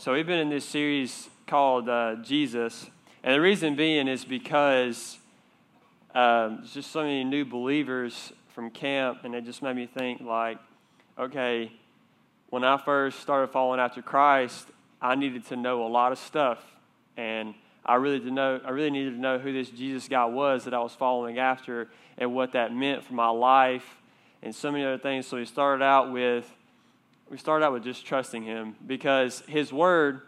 So we've been in this series called uh, Jesus, and the reason being is because um, there's just so many new believers from camp, and it just made me think like, okay, when I first started following after Christ, I needed to know a lot of stuff, and I really to know I really needed to know who this Jesus guy was that I was following after, and what that meant for my life, and so many other things. So we started out with we start out with just trusting Him because His Word,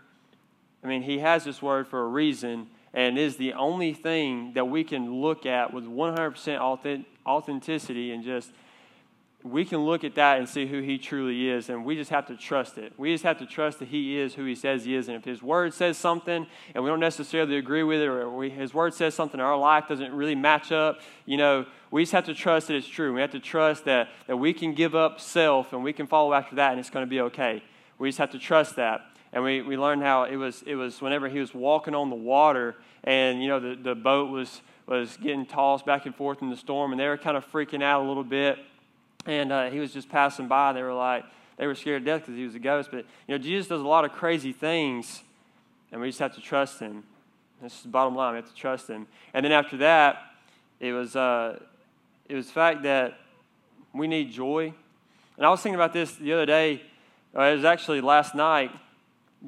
I mean, He has this Word for a reason and is the only thing that we can look at with 100% authenticity and just we can look at that and see who he truly is, and we just have to trust it. We just have to trust that he is who he says he is. And if his word says something and we don't necessarily agree with it, or we, his word says something our life doesn't really match up, you know, we just have to trust that it's true. We have to trust that, that we can give up self and we can follow after that, and it's going to be okay. We just have to trust that. And we, we learned how it was, it was whenever he was walking on the water, and, you know, the, the boat was, was getting tossed back and forth in the storm, and they were kind of freaking out a little bit and uh, he was just passing by. They were like, they were scared to death because he was a ghost. But, you know, Jesus does a lot of crazy things, and we just have to trust him. This is the bottom line. We have to trust him. And then after that, it was, uh, it was the fact that we need joy. And I was thinking about this the other day. Uh, it was actually last night.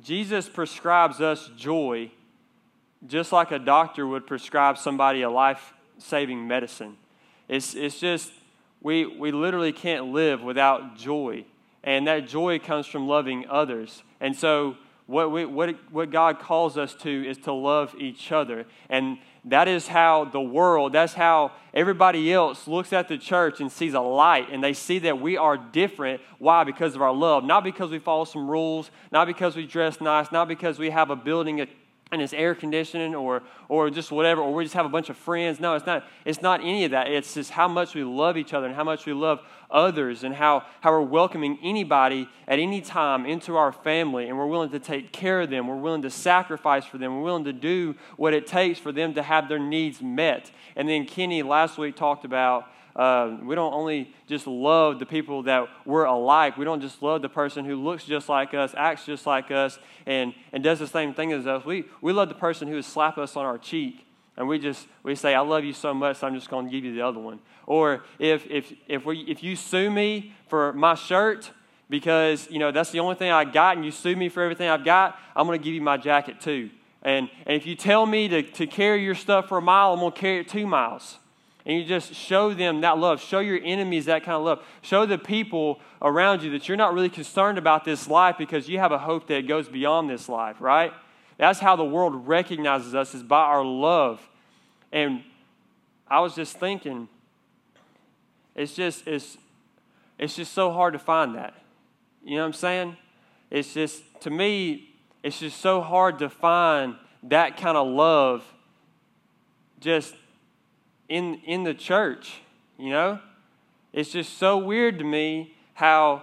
Jesus prescribes us joy just like a doctor would prescribe somebody a life saving medicine. It's, it's just we, we literally can't live without joy. And that joy comes from loving others. And so, what, we, what, what God calls us to is to love each other. And that is how the world, that's how everybody else looks at the church and sees a light and they see that we are different. Why? Because of our love. Not because we follow some rules, not because we dress nice, not because we have a building, and it's air conditioning or or just whatever or we just have a bunch of friends. No it's not it's not any of that. It's just how much we love each other and how much we love others and how how we're welcoming anybody at any time into our family. And we're willing to take care of them. We're willing to sacrifice for them. We're willing to do what it takes for them to have their needs met. And then kenny last week talked about uh, we don't only just love the people that we're alike. We don't just love the person who looks just like us, acts just like us, and, and does the same thing as us. We, we love the person who would slap us on our cheek and we just we say, I love you so much, so I'm just going to give you the other one. Or if, if, if, we, if you sue me for my shirt, because you know that's the only thing I got, and you sue me for everything I've got, I'm going to give you my jacket too. And, and if you tell me to, to carry your stuff for a mile, I'm going to carry it two miles and you just show them that love. Show your enemies that kind of love. Show the people around you that you're not really concerned about this life because you have a hope that goes beyond this life, right? That's how the world recognizes us is by our love. And I was just thinking, it's just it's it's just so hard to find that. You know what I'm saying? It's just to me, it's just so hard to find that kind of love just in, in the church, you know? It's just so weird to me how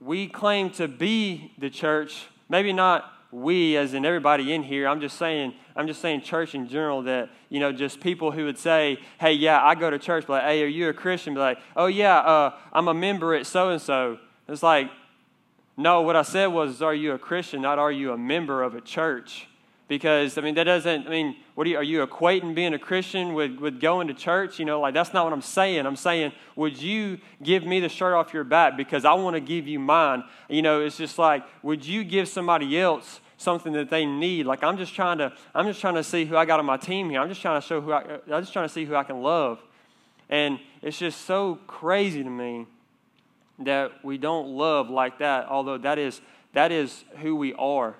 we claim to be the church, maybe not we as in everybody in here. I'm just saying i'm just saying church in general that you know just people who would say hey yeah i go to church but like hey are you a christian? Be like oh yeah uh, i'm a member at so and so it's like no what i said was are you a christian? Not are you a member of a church because I mean that doesn't I mean what are you, are you equating being a Christian with, with going to church? You know, like that's not what I'm saying. I'm saying, would you give me the shirt off your back because I want to give you mine? You know, it's just like, would you give somebody else something that they need? Like I'm just trying to I'm just trying to see who I got on my team here. I'm just trying to show who I I'm just trying to see who I can love. And it's just so crazy to me that we don't love like that, although that is that is who we are.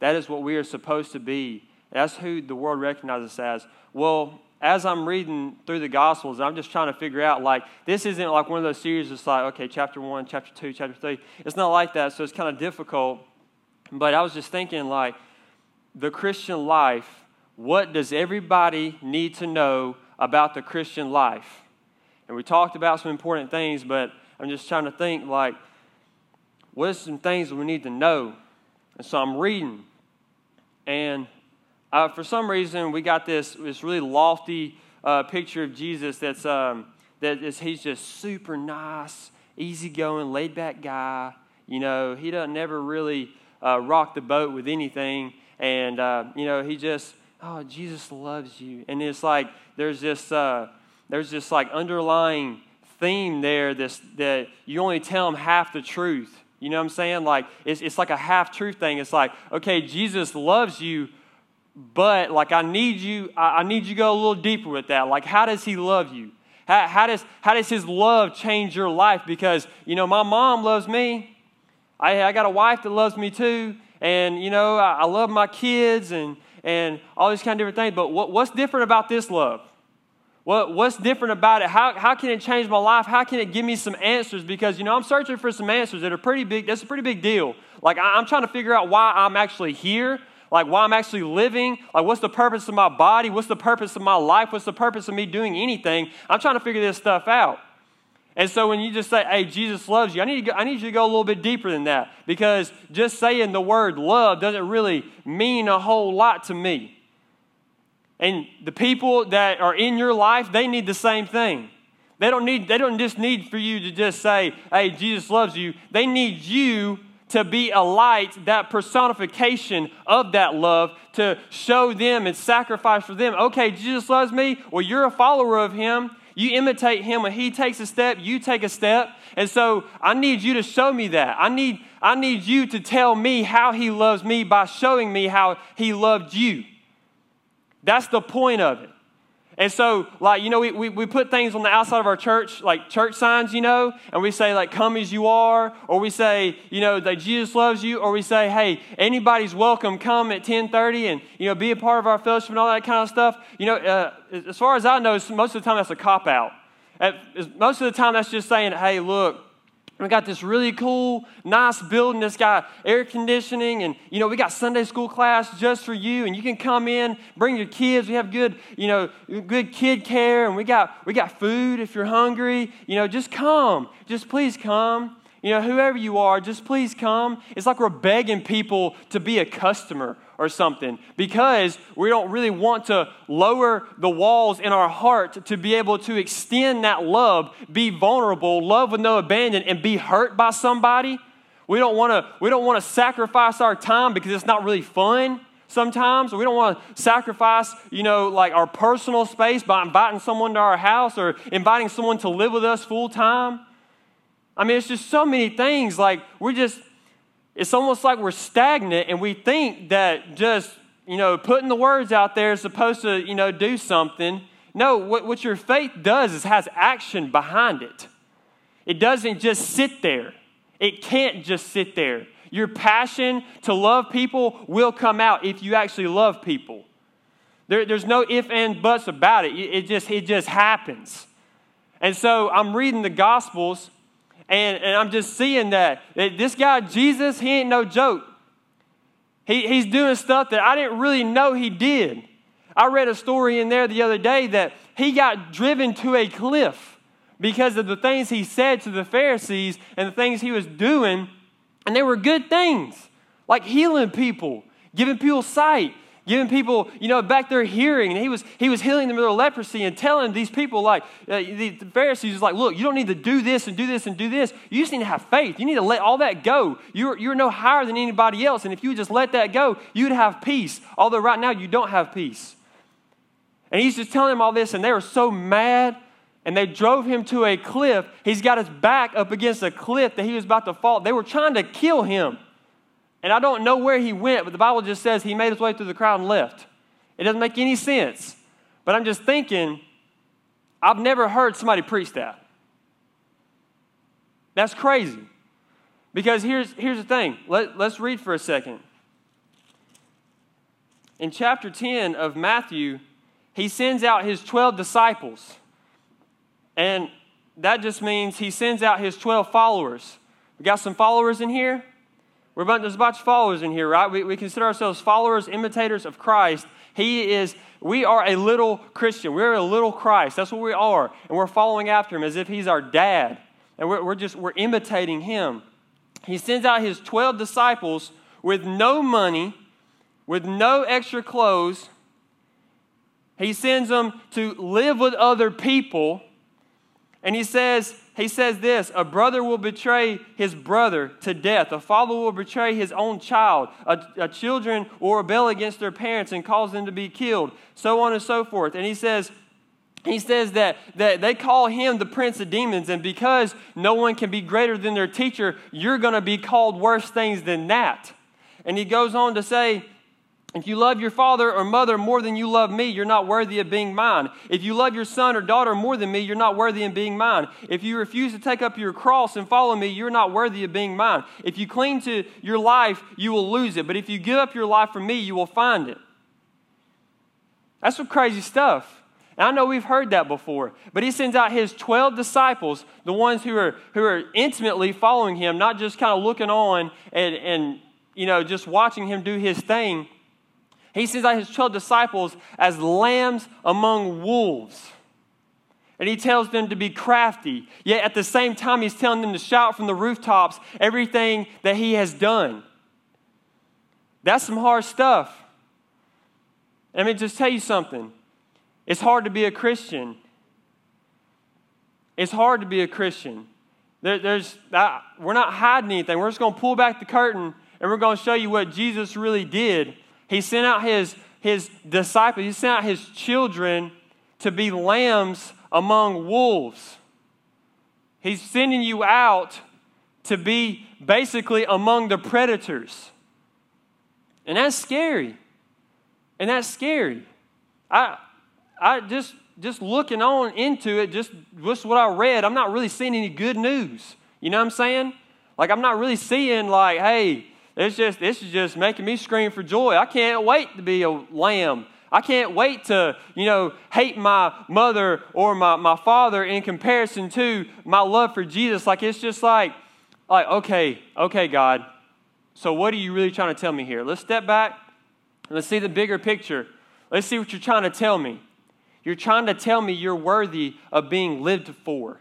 That is what we are supposed to be. That's who the world recognizes us as. Well, as I'm reading through the Gospels, I'm just trying to figure out, like, this isn't like one of those series that's like, okay, chapter one, chapter two, chapter three. It's not like that, so it's kind of difficult. But I was just thinking, like, the Christian life, what does everybody need to know about the Christian life? And we talked about some important things, but I'm just trying to think, like, what are some things we need to know? And so I'm reading. And uh, for some reason, we got this, this really lofty uh, picture of Jesus that's um, that is, he's just super nice, easygoing, laid back guy. You know, he doesn't never really uh, rock the boat with anything. And, uh, you know, he just, oh, Jesus loves you. And it's like there's this, uh, there's this like underlying theme there this, that you only tell them half the truth. You know what I'm saying? Like, it's, it's like a half truth thing. It's like, okay, Jesus loves you, but like, I need you, I, need you go a little deeper with that. Like, how does he love you? How, how, does, how does his love change your life? Because, you know, my mom loves me. I, I got a wife that loves me too. And, you know, I, I love my kids and, and all these kind of different things. But what, what's different about this love? What, what's different about it? How, how can it change my life? How can it give me some answers? Because, you know, I'm searching for some answers that are pretty big. That's a pretty big deal. Like, I, I'm trying to figure out why I'm actually here, like why I'm actually living, like what's the purpose of my body, what's the purpose of my life, what's the purpose of me doing anything. I'm trying to figure this stuff out. And so when you just say, hey, Jesus loves you, I need, go, I need you to go a little bit deeper than that because just saying the word love doesn't really mean a whole lot to me. And the people that are in your life, they need the same thing. They don't need, they don't just need for you to just say, hey, Jesus loves you. They need you to be a light, that personification of that love, to show them and sacrifice for them. Okay, Jesus loves me. Well, you're a follower of him. You imitate him. When he takes a step, you take a step. And so I need you to show me that. I need, I need you to tell me how he loves me by showing me how he loved you. That's the point of it. And so, like, you know, we, we, we put things on the outside of our church, like church signs, you know, and we say, like, come as you are, or we say, you know, that Jesus loves you, or we say, hey, anybody's welcome, come at 1030 and, you know, be a part of our fellowship and all that kind of stuff. You know, uh, as far as I know, most of the time that's a cop out. Most of the time that's just saying, hey, look, we got this really cool, nice building that's got air conditioning, and you know we got Sunday school class just for you, and you can come in, bring your kids. We have good, you know, good kid care, and we got we got food if you're hungry. You know, just come, just please come. You know, whoever you are, just please come. It's like we're begging people to be a customer or something because we don't really want to lower the walls in our heart to be able to extend that love, be vulnerable, love with no abandon, and be hurt by somebody. We don't want to we don't want to sacrifice our time because it's not really fun sometimes. We don't want to sacrifice, you know, like our personal space by inviting someone to our house or inviting someone to live with us full time. I mean, it's just so many things. Like, we're just, it's almost like we're stagnant and we think that just, you know, putting the words out there is supposed to, you know, do something. No, what, what your faith does is has action behind it. It doesn't just sit there. It can't just sit there. Your passion to love people will come out if you actually love people. There, there's no if and buts about it. It just, it just happens. And so I'm reading the Gospels and, and I'm just seeing that, this guy, Jesus, he ain't no joke. He, he's doing stuff that I didn't really know he did. I read a story in there the other day that he got driven to a cliff because of the things he said to the Pharisees and the things he was doing. And they were good things, like healing people, giving people sight, giving people, you know, back their hearing. And he was, he was healing them of their leprosy and telling these people, like, uh, the Pharisees, was like, look, you don't need to do this and do this and do this. You just need to have faith. You need to let all that go. You're, you're no higher than anybody else. And if you just let that go, you'd have peace. Although right now you don't have peace. And he's just telling them all this, and they were so mad. And they drove him to a cliff. He's got his back up against a cliff that he was about to fall. They were trying to kill him. And I don't know where he went, but the Bible just says he made his way through the crowd and left. It doesn't make any sense. But I'm just thinking, I've never heard somebody preach that. That's crazy. Because here's, here's the thing. Let, let's read for a second. In chapter 10 of Matthew, he sends out his 12 disciples. And that just means he sends out his 12 followers. We got some followers in here? We're about, there's a bunch of followers in here, right? We, we consider ourselves followers, imitators of Christ. He is, we are a little Christian. We're a little Christ. That's what we are. And we're following after him as if he's our dad. And we're, we're just, we're imitating him. He sends out his 12 disciples with no money, with no extra clothes. He sends them to live with other people. And he says, he says this a brother will betray his brother to death, a father will betray his own child, a, a children will rebel against their parents and cause them to be killed, so on and so forth. And he says, he says that, that they call him the prince of demons, and because no one can be greater than their teacher, you're going to be called worse things than that. And he goes on to say, if you love your father or mother more than you love me, you're not worthy of being mine. If you love your son or daughter more than me, you're not worthy of being mine. If you refuse to take up your cross and follow me, you're not worthy of being mine. If you cling to your life, you will lose it. But if you give up your life for me, you will find it. That's some crazy stuff. And I know we've heard that before, but he sends out his 12 disciples, the ones who are, who are intimately following him, not just kind of looking on and, and you know, just watching him do his thing. He sends out his 12 disciples as lambs among wolves. And he tells them to be crafty. Yet at the same time, he's telling them to shout from the rooftops everything that he has done. That's some hard stuff. Let me just tell you something. It's hard to be a Christian. It's hard to be a Christian. There, there's, uh, we're not hiding anything. We're just going to pull back the curtain and we're going to show you what Jesus really did he sent out his, his disciples, he sent out his children to be lambs among wolves. He's sending you out to be basically among the predators. And that's scary. And that's scary. I, I just, just looking on into it, just, just what I read, I'm not really seeing any good news. You know what I'm saying? Like, I'm not really seeing, like, hey, it's just, this is just making me scream for joy. I can't wait to be a lamb. I can't wait to, you know, hate my mother or my, my father in comparison to my love for Jesus. Like, it's just like, like, okay, okay, God. So what are you really trying to tell me here? Let's step back and let's see the bigger picture. Let's see what you're trying to tell me. You're trying to tell me you're worthy of being lived for.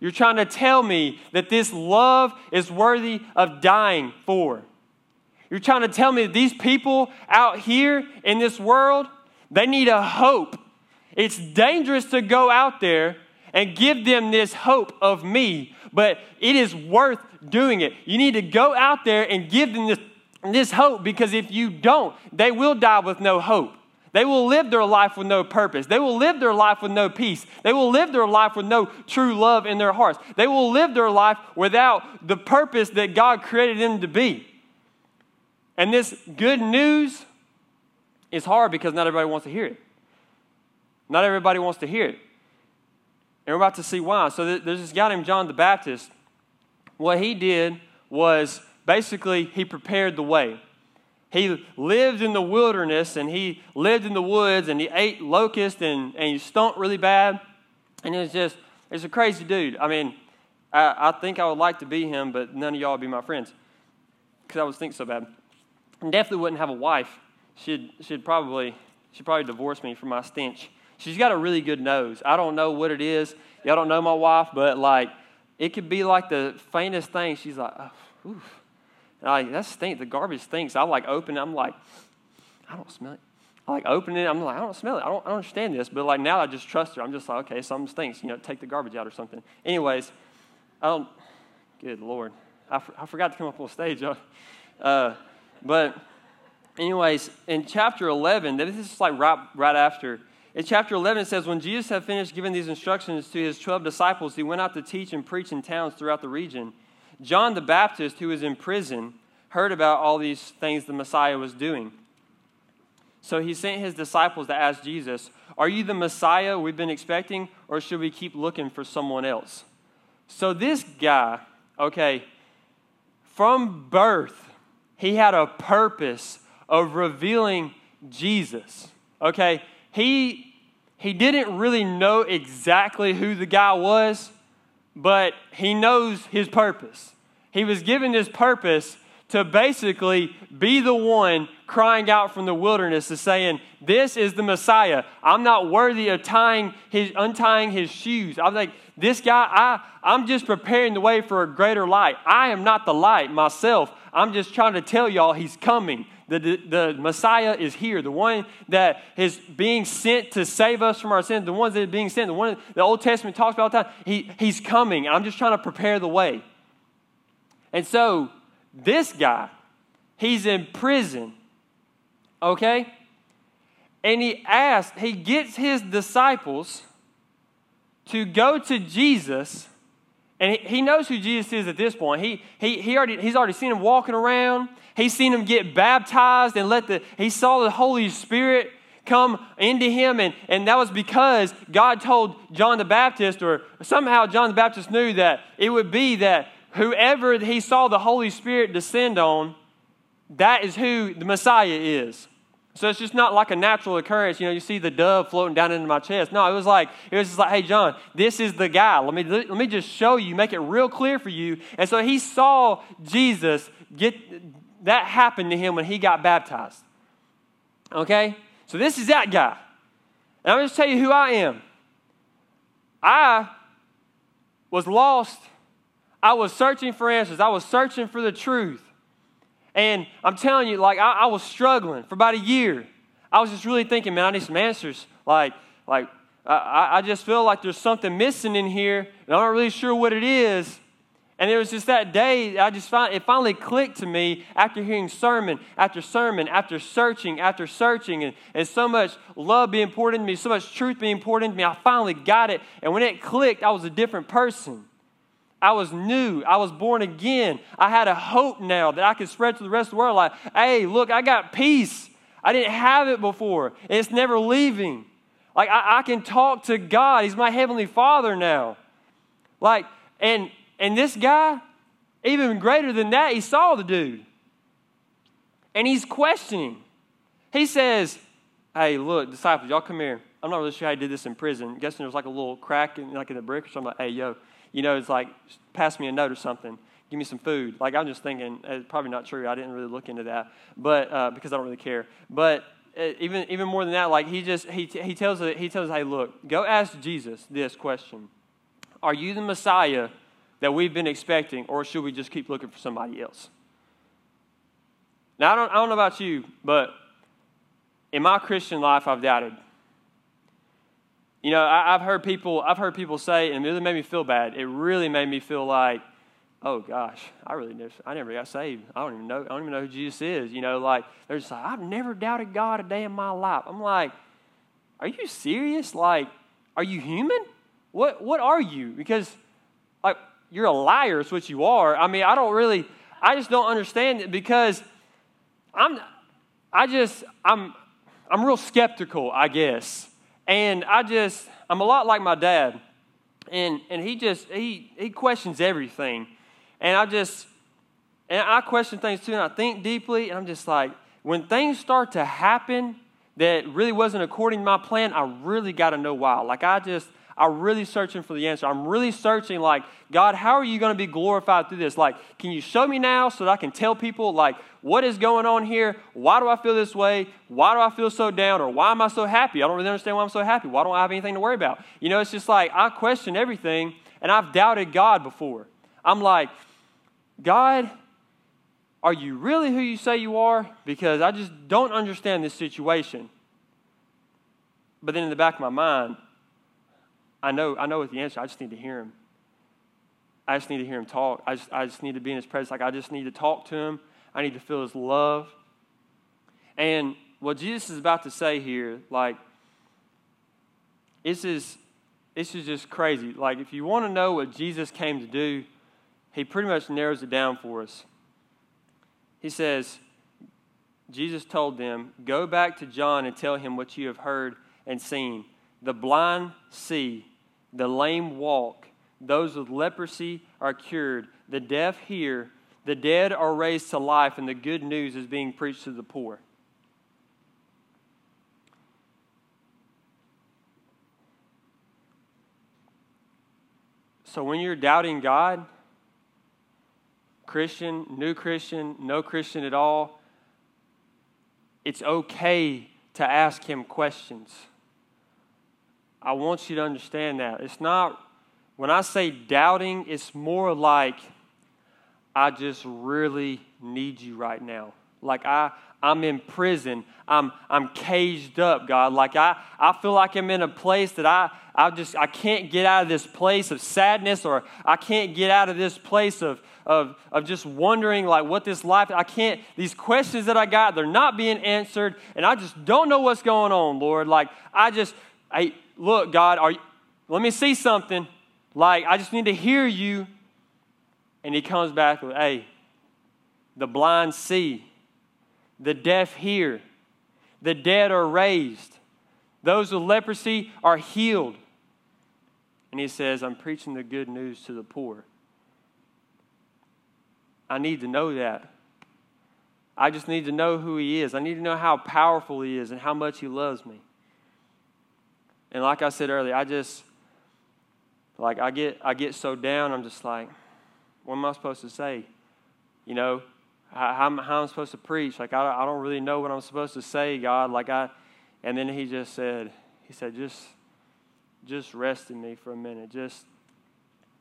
You're trying to tell me that this love is worthy of dying for. You're trying to tell me that these people out here in this world, they need a hope. It's dangerous to go out there and give them this hope of me, but it is worth doing it. You need to go out there and give them this, this hope because if you don't, they will die with no hope. They will live their life with no purpose. They will live their life with no peace. They will live their life with no true love in their hearts. They will live their life without the purpose that God created them to be. And this good news is hard because not everybody wants to hear it. Not everybody wants to hear it. And we're about to see why. So there's this guy named John the Baptist. What he did was basically he prepared the way. He lived in the wilderness and he lived in the woods and he ate locusts and, and he stunk really bad. And it was just, it's a crazy dude. I mean, I, I think I would like to be him, but none of y'all would be my friends because I would stink so bad. And definitely wouldn't have a wife. She'd, she'd probably she'd probably divorce me for my stench. She's got a really good nose. I don't know what it is. Y'all don't know my wife, but like it could be like the faintest thing. She's like, oh, oof. Like, that stinks. The garbage stinks. I like open it. I'm like, I don't smell it. I like open it. I'm like, I don't smell it. I don't, I don't understand this. But like now I just trust her. I'm just like, okay, something stinks. You know, take the garbage out or something. Anyways, I don't, good Lord. I, I forgot to come up on stage. Uh, but anyways, in chapter 11, this is like right, right after. In chapter 11, it says, When Jesus had finished giving these instructions to his 12 disciples, he went out to teach and preach in towns throughout the region. John the Baptist, who was in prison, heard about all these things the Messiah was doing. So he sent his disciples to ask Jesus, Are you the Messiah we've been expecting, or should we keep looking for someone else? So this guy, okay, from birth, he had a purpose of revealing Jesus. Okay, he he didn't really know exactly who the guy was, but he knows his purpose. He was given this purpose to basically be the one crying out from the wilderness is saying, This is the Messiah. I'm not worthy of tying his, untying his shoes. I'm like, this guy, I, I'm just preparing the way for a greater light. I am not the light myself. I'm just trying to tell y'all he's coming. The, the, the, Messiah is here, the one that is being sent to save us from our sins, the ones that are being sent, the one the Old Testament talks about all the time. He, he's coming. I'm just trying to prepare the way. And so, this guy, he's in prison, okay? And he asks, he gets his disciples to go to Jesus and he, knows who Jesus is at this point. He, he, he already, he's already seen him walking around. He's seen him get baptized and let the, he saw the Holy Spirit come into him. And, and that was because God told John the Baptist, or somehow John the Baptist knew that it would be that whoever he saw the Holy Spirit descend on, that is who the Messiah is. So it's just not like a natural occurrence. You know, you see the dove floating down into my chest. No, it was like, it was just like, hey, John, this is the guy. Let me, let me just show you, make it real clear for you. And so he saw Jesus get, that happened to him when he got baptized. Okay? So this is that guy. And I'm just tell you who I am. I was lost. I was searching for answers. I was searching for the truth. And I'm telling you, like, I, I was struggling for about a year. I was just really thinking, man, I need some answers. Like, like I, I just feel like there's something missing in here, and I'm not really sure what it is. And it was just that day, I just found, it finally clicked to me after hearing sermon after sermon, after searching, after searching, and, and so much love being poured into me, so much truth being poured into me. I finally got it. And when it clicked, I was a different person. I was new. I was born again. I had a hope now that I could spread to the rest of the world. Like, hey, look, I got peace. I didn't have it before, and it's never leaving. Like, I, I can talk to God. He's my heavenly Father now. Like, and and this guy, even greater than that, he saw the dude, and he's questioning. He says, "Hey, look, disciples, y'all come here. I'm not really sure how he did this in prison. I'm guessing there was like a little crack in like in the brick or something. Like, hey, yo." You know, it's like, pass me a note or something. Give me some food. Like, I'm just thinking, it's probably not true. I didn't really look into that, but uh, because I don't really care. But uh, even, even more than that, like, he just, he, he tells, he tells, hey, look, go ask Jesus this question Are you the Messiah that we've been expecting, or should we just keep looking for somebody else? Now, I don't, I don't know about you, but in my Christian life, I've doubted. You know, I, have heard people, I've heard people say, and it really made me feel bad. It really made me feel like, oh gosh, I really never, I never got saved. I don't even know, I don't even know who Jesus is. You know, like they're just like, I've never doubted God a day in my life. I'm like, are you serious? Like, are you human? What what are you? Because like you're a liar, is what you are. I mean, I don't really, I just don't understand it because I'm, I just, I'm, I'm real skeptical, I guess. And I just, I'm a lot like my dad. And, and he just, he, he questions everything. And I just, and I question things too, and I think deeply, and I'm just like, when things start to happen that really wasn't according to my plan, I really got to know why. Like, I just, I'm really searching for the answer. I'm really searching, like, God, how are you going to be glorified through this? Like, can you show me now so that I can tell people, like, what is going on here? Why do I feel this way? Why do I feel so down? Or why am I so happy? I don't really understand why I'm so happy. Why don't I have anything to worry about? You know, it's just like I question everything, and I've doubted God before. I'm like, God, are you really who you say you are? Because I just don't understand this situation. But then in the back of my mind, I know, I know what the answer. I just need to hear him. I just need to hear him talk. I just, I just need to be in his presence. Like I just need to talk to him. I need to feel his love. And what Jesus is about to say here, like, this is this is just crazy. Like, if you want to know what Jesus came to do, he pretty much narrows it down for us. He says, Jesus told them, Go back to John and tell him what you have heard and seen. The blind see, the lame walk, those with leprosy are cured, the deaf hear, the dead are raised to life, and the good news is being preached to the poor. So when you're doubting God, Christian, new Christian, no Christian at all, it's okay to ask Him questions. I want you to understand that. It's not, when I say doubting, it's more like, I just really need you right now. Like I, I'm in prison. I'm, I'm caged up, God. Like I, I feel like I'm in a place that I, I just I can't get out of this place of sadness or I can't get out of this place of, of, of just wondering like what this life I can't these questions that I got they're not being answered and I just don't know what's going on Lord like I just I look God are you, let me see something like I just need to hear you and he comes back with hey the blind see the deaf hear, the dead are raised, those with leprosy are healed. And he says, I'm preaching the good news to the poor. I need to know that. I just need to know who he is. I need to know how powerful he is and how much he loves me. And like I said earlier, I just like I get I get so down, I'm just like, what am I supposed to say? You know, how, how, how I'm supposed to preach. Like, I, I don't really know what I'm supposed to say, God. Like, I, and then he just said, he said, just, just rest in me for a minute. Just,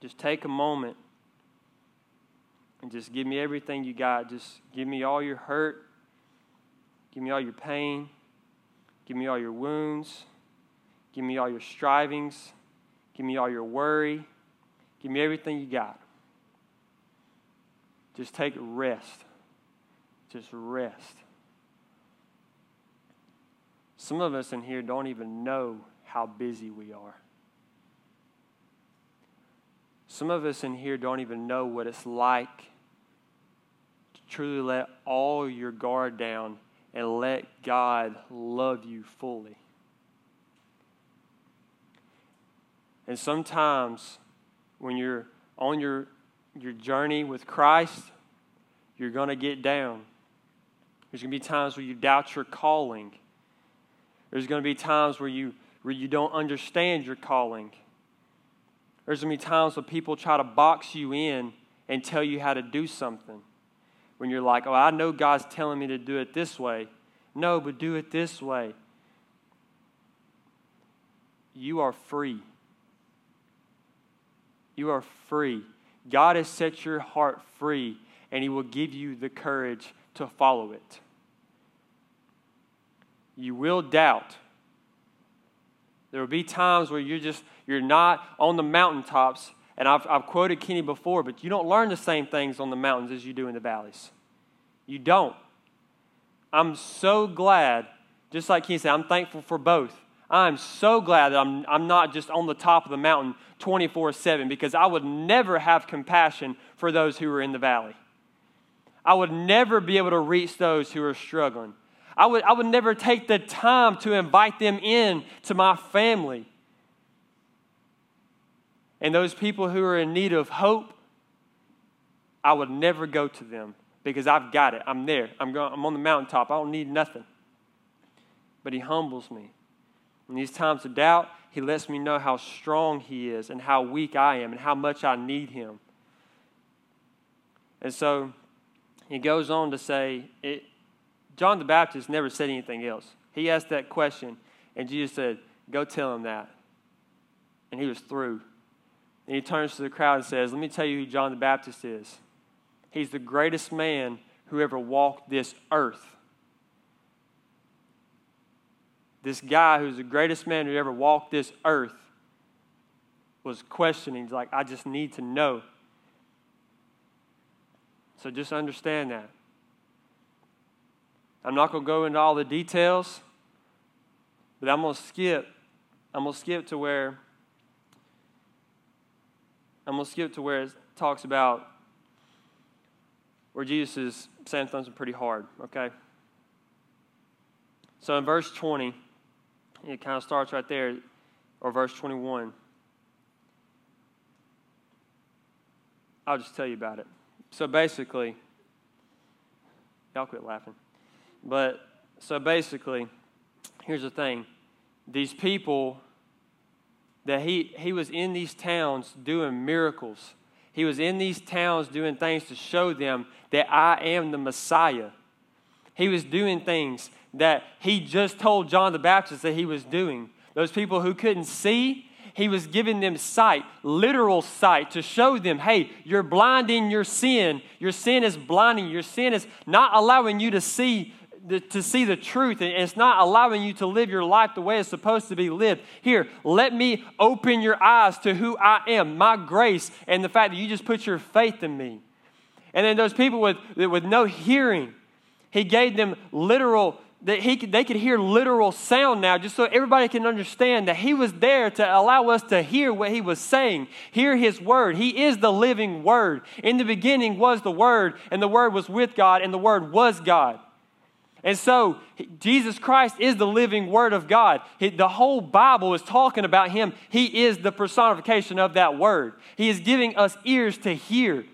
just take a moment and just give me everything you got. Just give me all your hurt. Give me all your pain. Give me all your wounds. Give me all your strivings. Give me all your worry. Give me everything you got. Just take rest. Just rest. Some of us in here don't even know how busy we are. Some of us in here don't even know what it's like to truly let all your guard down and let God love you fully. And sometimes when you're on your, your journey with Christ, you're going to get down. There's going to be times where you doubt your calling. There's going to be times where you, where you don't understand your calling. There's going to be times when people try to box you in and tell you how to do something. When you're like, oh, I know God's telling me to do it this way. No, but do it this way. You are free. You are free. God has set your heart free, and He will give you the courage to follow it. You will doubt. There will be times where you're just, you're not on the mountaintops. And I've, I've quoted Kenny before, but you don't learn the same things on the mountains as you do in the valleys. You don't. I'm so glad, just like Kenny said, I'm thankful for both. I'm so glad that I'm, I'm not just on the top of the mountain 24 7 because I would never have compassion for those who are in the valley. I would never be able to reach those who are struggling. I would, I would never take the time to invite them in to my family. And those people who are in need of hope, I would never go to them because I've got it. I'm there. I'm, going, I'm on the mountaintop. I don't need nothing. But He humbles me. In these times of doubt, He lets me know how strong He is and how weak I am and how much I need Him. And so he goes on to say, it, John the Baptist never said anything else. He asked that question, and Jesus said, Go tell him that. And he was through. And he turns to the crowd and says, Let me tell you who John the Baptist is. He's the greatest man who ever walked this earth. This guy who's the greatest man who ever walked this earth was questioning. He's like, I just need to know. So just understand that. I'm not going to go into all the details, but I'm going to skip. I'm going to skip to where I'm going to skip to where it talks about where Jesus is saying something pretty hard, okay? So in verse 20, it kind of starts right there, or verse 21. I'll just tell you about it. So basically, y'all quit laughing. But so basically, here's the thing these people that he, he was in these towns doing miracles. He was in these towns doing things to show them that I am the Messiah. He was doing things that he just told John the Baptist that he was doing. Those people who couldn't see, He was giving them sight, literal sight, to show them, hey, you're blind in your sin. Your sin is blinding. Your sin is not allowing you to see the, to see the truth and it's not allowing you to live your life the way it's supposed to be lived. Here, let me open your eyes to who I am, my grace, and the fact that you just put your faith in me. And then those people with, with no hearing, he gave them literal that he they could hear literal sound now, just so everybody can understand that he was there to allow us to hear what he was saying, hear his word. He is the living word. In the beginning was the word, and the word was with God, and the word was God. And so, Jesus Christ is the living Word of God. The whole Bible is talking about Him. He is the personification of that Word. He is giving us ears to hear.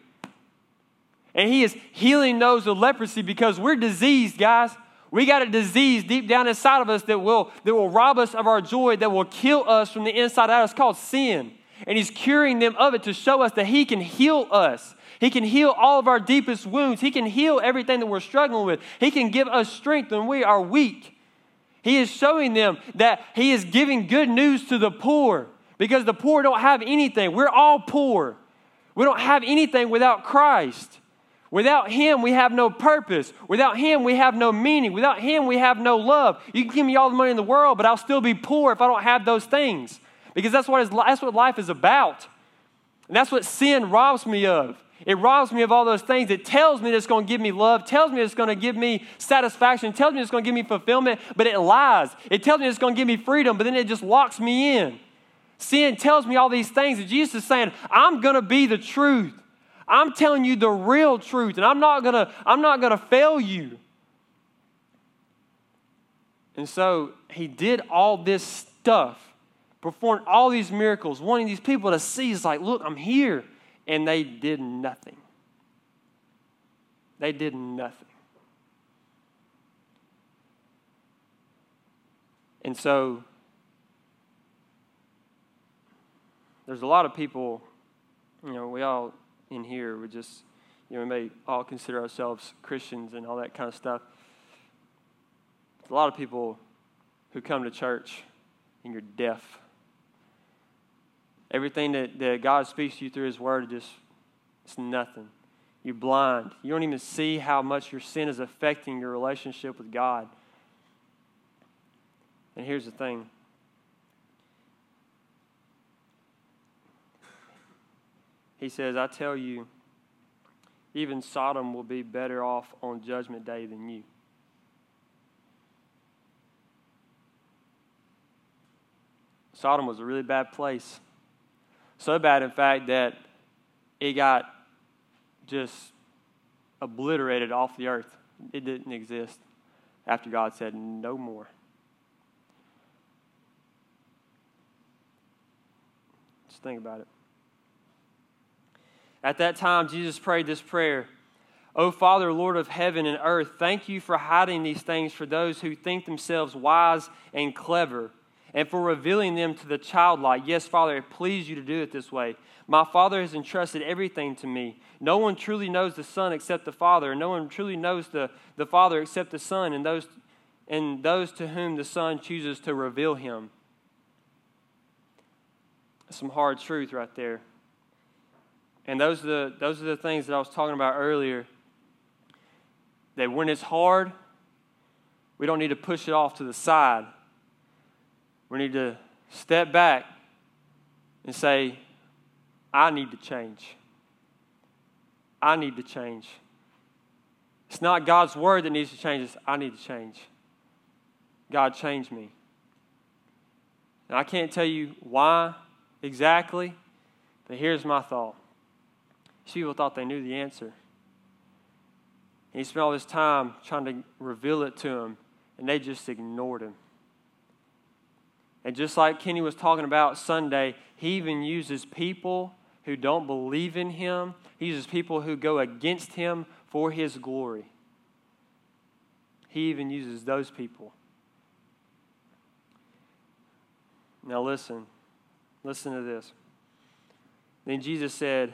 And He is healing those with leprosy because we're diseased, guys. We got a disease deep down inside of us that will, that will rob us of our joy, that will kill us from the inside out. It's called sin. And He's curing them of it to show us that He can heal us. He can heal all of our deepest wounds. He can heal everything that we're struggling with. He can give us strength when we are weak. He is showing them that He is giving good news to the poor because the poor don't have anything. We're all poor. We don't have anything without Christ. Without Him, we have no purpose. Without Him, we have no meaning. Without Him, we have no love. You can give me all the money in the world, but I'll still be poor if I don't have those things because that's what, that's what life is about. And that's what sin robs me of. It robs me of all those things. It tells me that it's going to give me love, tells me it's going to give me satisfaction, tells me it's going to give me fulfillment, but it lies. It tells me it's going to give me freedom, but then it just locks me in. Sin tells me all these things, and Jesus is saying, I'm going to be the truth. I'm telling you the real truth, and I'm not to, I'm not to fail you. And so he did all this stuff, performed all these miracles, wanting these people to see, he's like, look, I'm here and they did nothing. They did nothing. And so there's a lot of people, you know, we all in here would just, you know, we may all consider ourselves Christians and all that kind of stuff. A lot of people who come to church and you're deaf Everything that, that God speaks to you through His Word, just it's nothing. You're blind. You don't even see how much your sin is affecting your relationship with God. And here's the thing He says, I tell you, even Sodom will be better off on Judgment Day than you. Sodom was a really bad place. So bad, in fact, that it got just obliterated off the earth. It didn't exist after God said, No more. Just think about it. At that time, Jesus prayed this prayer O Father, Lord of heaven and earth, thank you for hiding these things for those who think themselves wise and clever and for revealing them to the childlike. Yes, Father, it pleased you to do it this way. My Father has entrusted everything to me. No one truly knows the Son except the Father, and no one truly knows the, the Father except the Son, and those, and those to whom the Son chooses to reveal him. some hard truth right there. And those are, the, those are the things that I was talking about earlier. That when it's hard, we don't need to push it off to the side we need to step back and say, I need to change. I need to change. It's not God's word that needs to change us. I need to change. God changed me. And I can't tell you why exactly, but here's my thought. These people thought they knew the answer. And he spent all this time trying to reveal it to them, and they just ignored him. And just like Kenny was talking about Sunday, he even uses people who don't believe in him, he uses people who go against him for his glory. He even uses those people. Now, listen. Listen to this. Then Jesus said,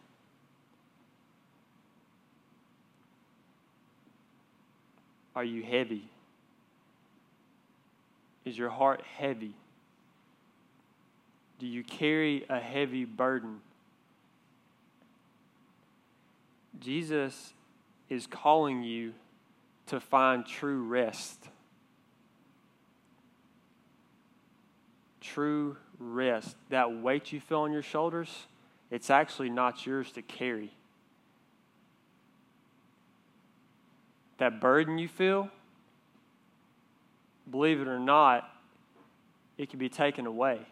Are you heavy? Is your heart heavy? Do you carry a heavy burden? Jesus is calling you to find true rest. True rest. That weight you feel on your shoulders, it's actually not yours to carry. That burden you feel, believe it or not, it can be taken away.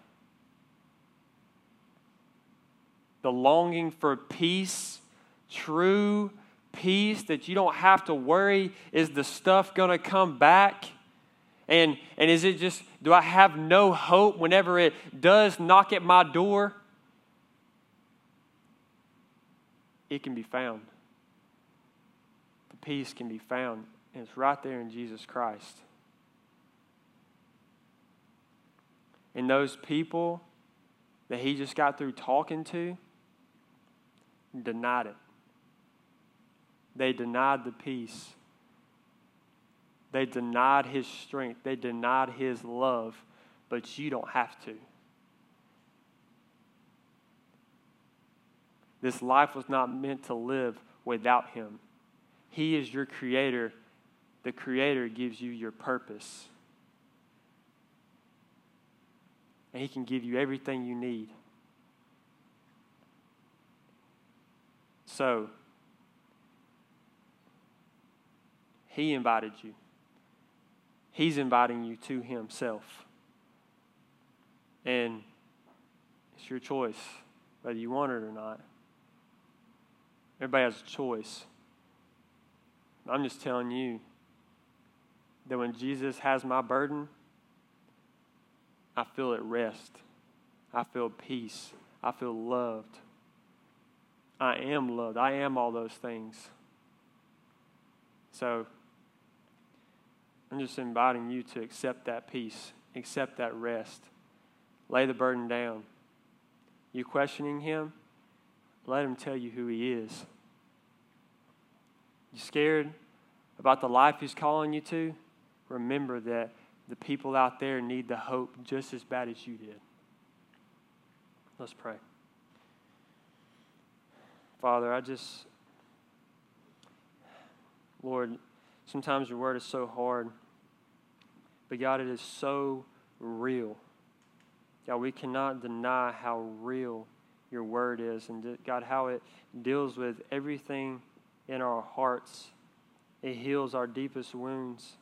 the longing for peace, true peace that you don't have to worry is the stuff going to come back? And, and is it just, do I have no hope whenever it does knock at my door? It can be found. Peace can be found, and it's right there in Jesus Christ. And those people that he just got through talking to, denied it. They denied the peace. They denied his strength. They denied his love, but you don't have to. This life was not meant to live without him. He is your creator. The creator gives you your purpose. And he can give you everything you need. So, He invited you. He's inviting you to Himself. And it's your choice whether you want it or not. Everybody has a choice. I'm just telling you that when Jesus has my burden, I feel at rest. I feel peace. I feel loved. I am loved. I am all those things. So I'm just inviting you to accept that peace, accept that rest. Lay the burden down. You questioning him? Let him tell you who he is. You scared about the life he's calling you to? Remember that the people out there need the hope just as bad as you did. Let's pray. Father, I just, Lord, sometimes your word is so hard, but God, it is so real. God, we cannot deny how real your word is, and God, how it deals with everything in our hearts. It heals our deepest wounds.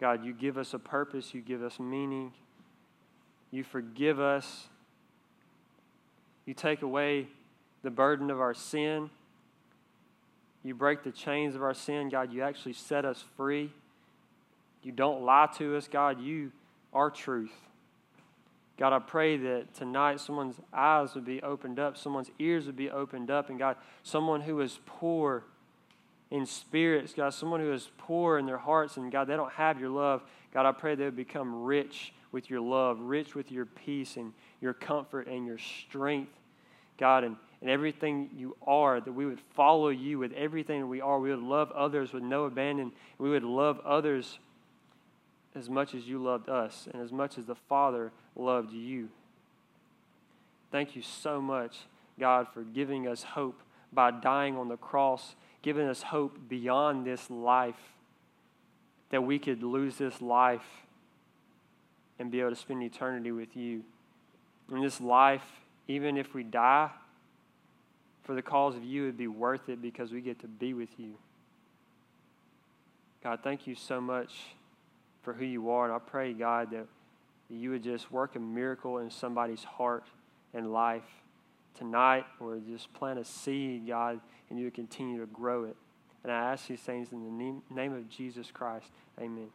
God, you give us a purpose, you give us meaning, you forgive us, you take away the burden of our sin. You break the chains of our sin, God. You actually set us free. You don't lie to us, God. You are truth. God, I pray that tonight someone's eyes would be opened up, someone's ears would be opened up, and God, someone who is poor in spirits, God, someone who is poor in their hearts, and God, they don't have your love. God, I pray they would become rich with your love, rich with your peace and your comfort and your strength, God, and and everything you are, that we would follow you with everything we are. We would love others with no abandon. We would love others as much as you loved us and as much as the Father loved you. Thank you so much, God, for giving us hope by dying on the cross, giving us hope beyond this life, that we could lose this life and be able to spend eternity with you. In this life, even if we die, for the cause of you, it'd be worth it because we get to be with you. God, thank you so much for who you are. And I pray, God, that you would just work a miracle in somebody's heart and life tonight, or just plant a seed, God, and you continue to grow it. And I ask these things in the name of Jesus Christ. Amen.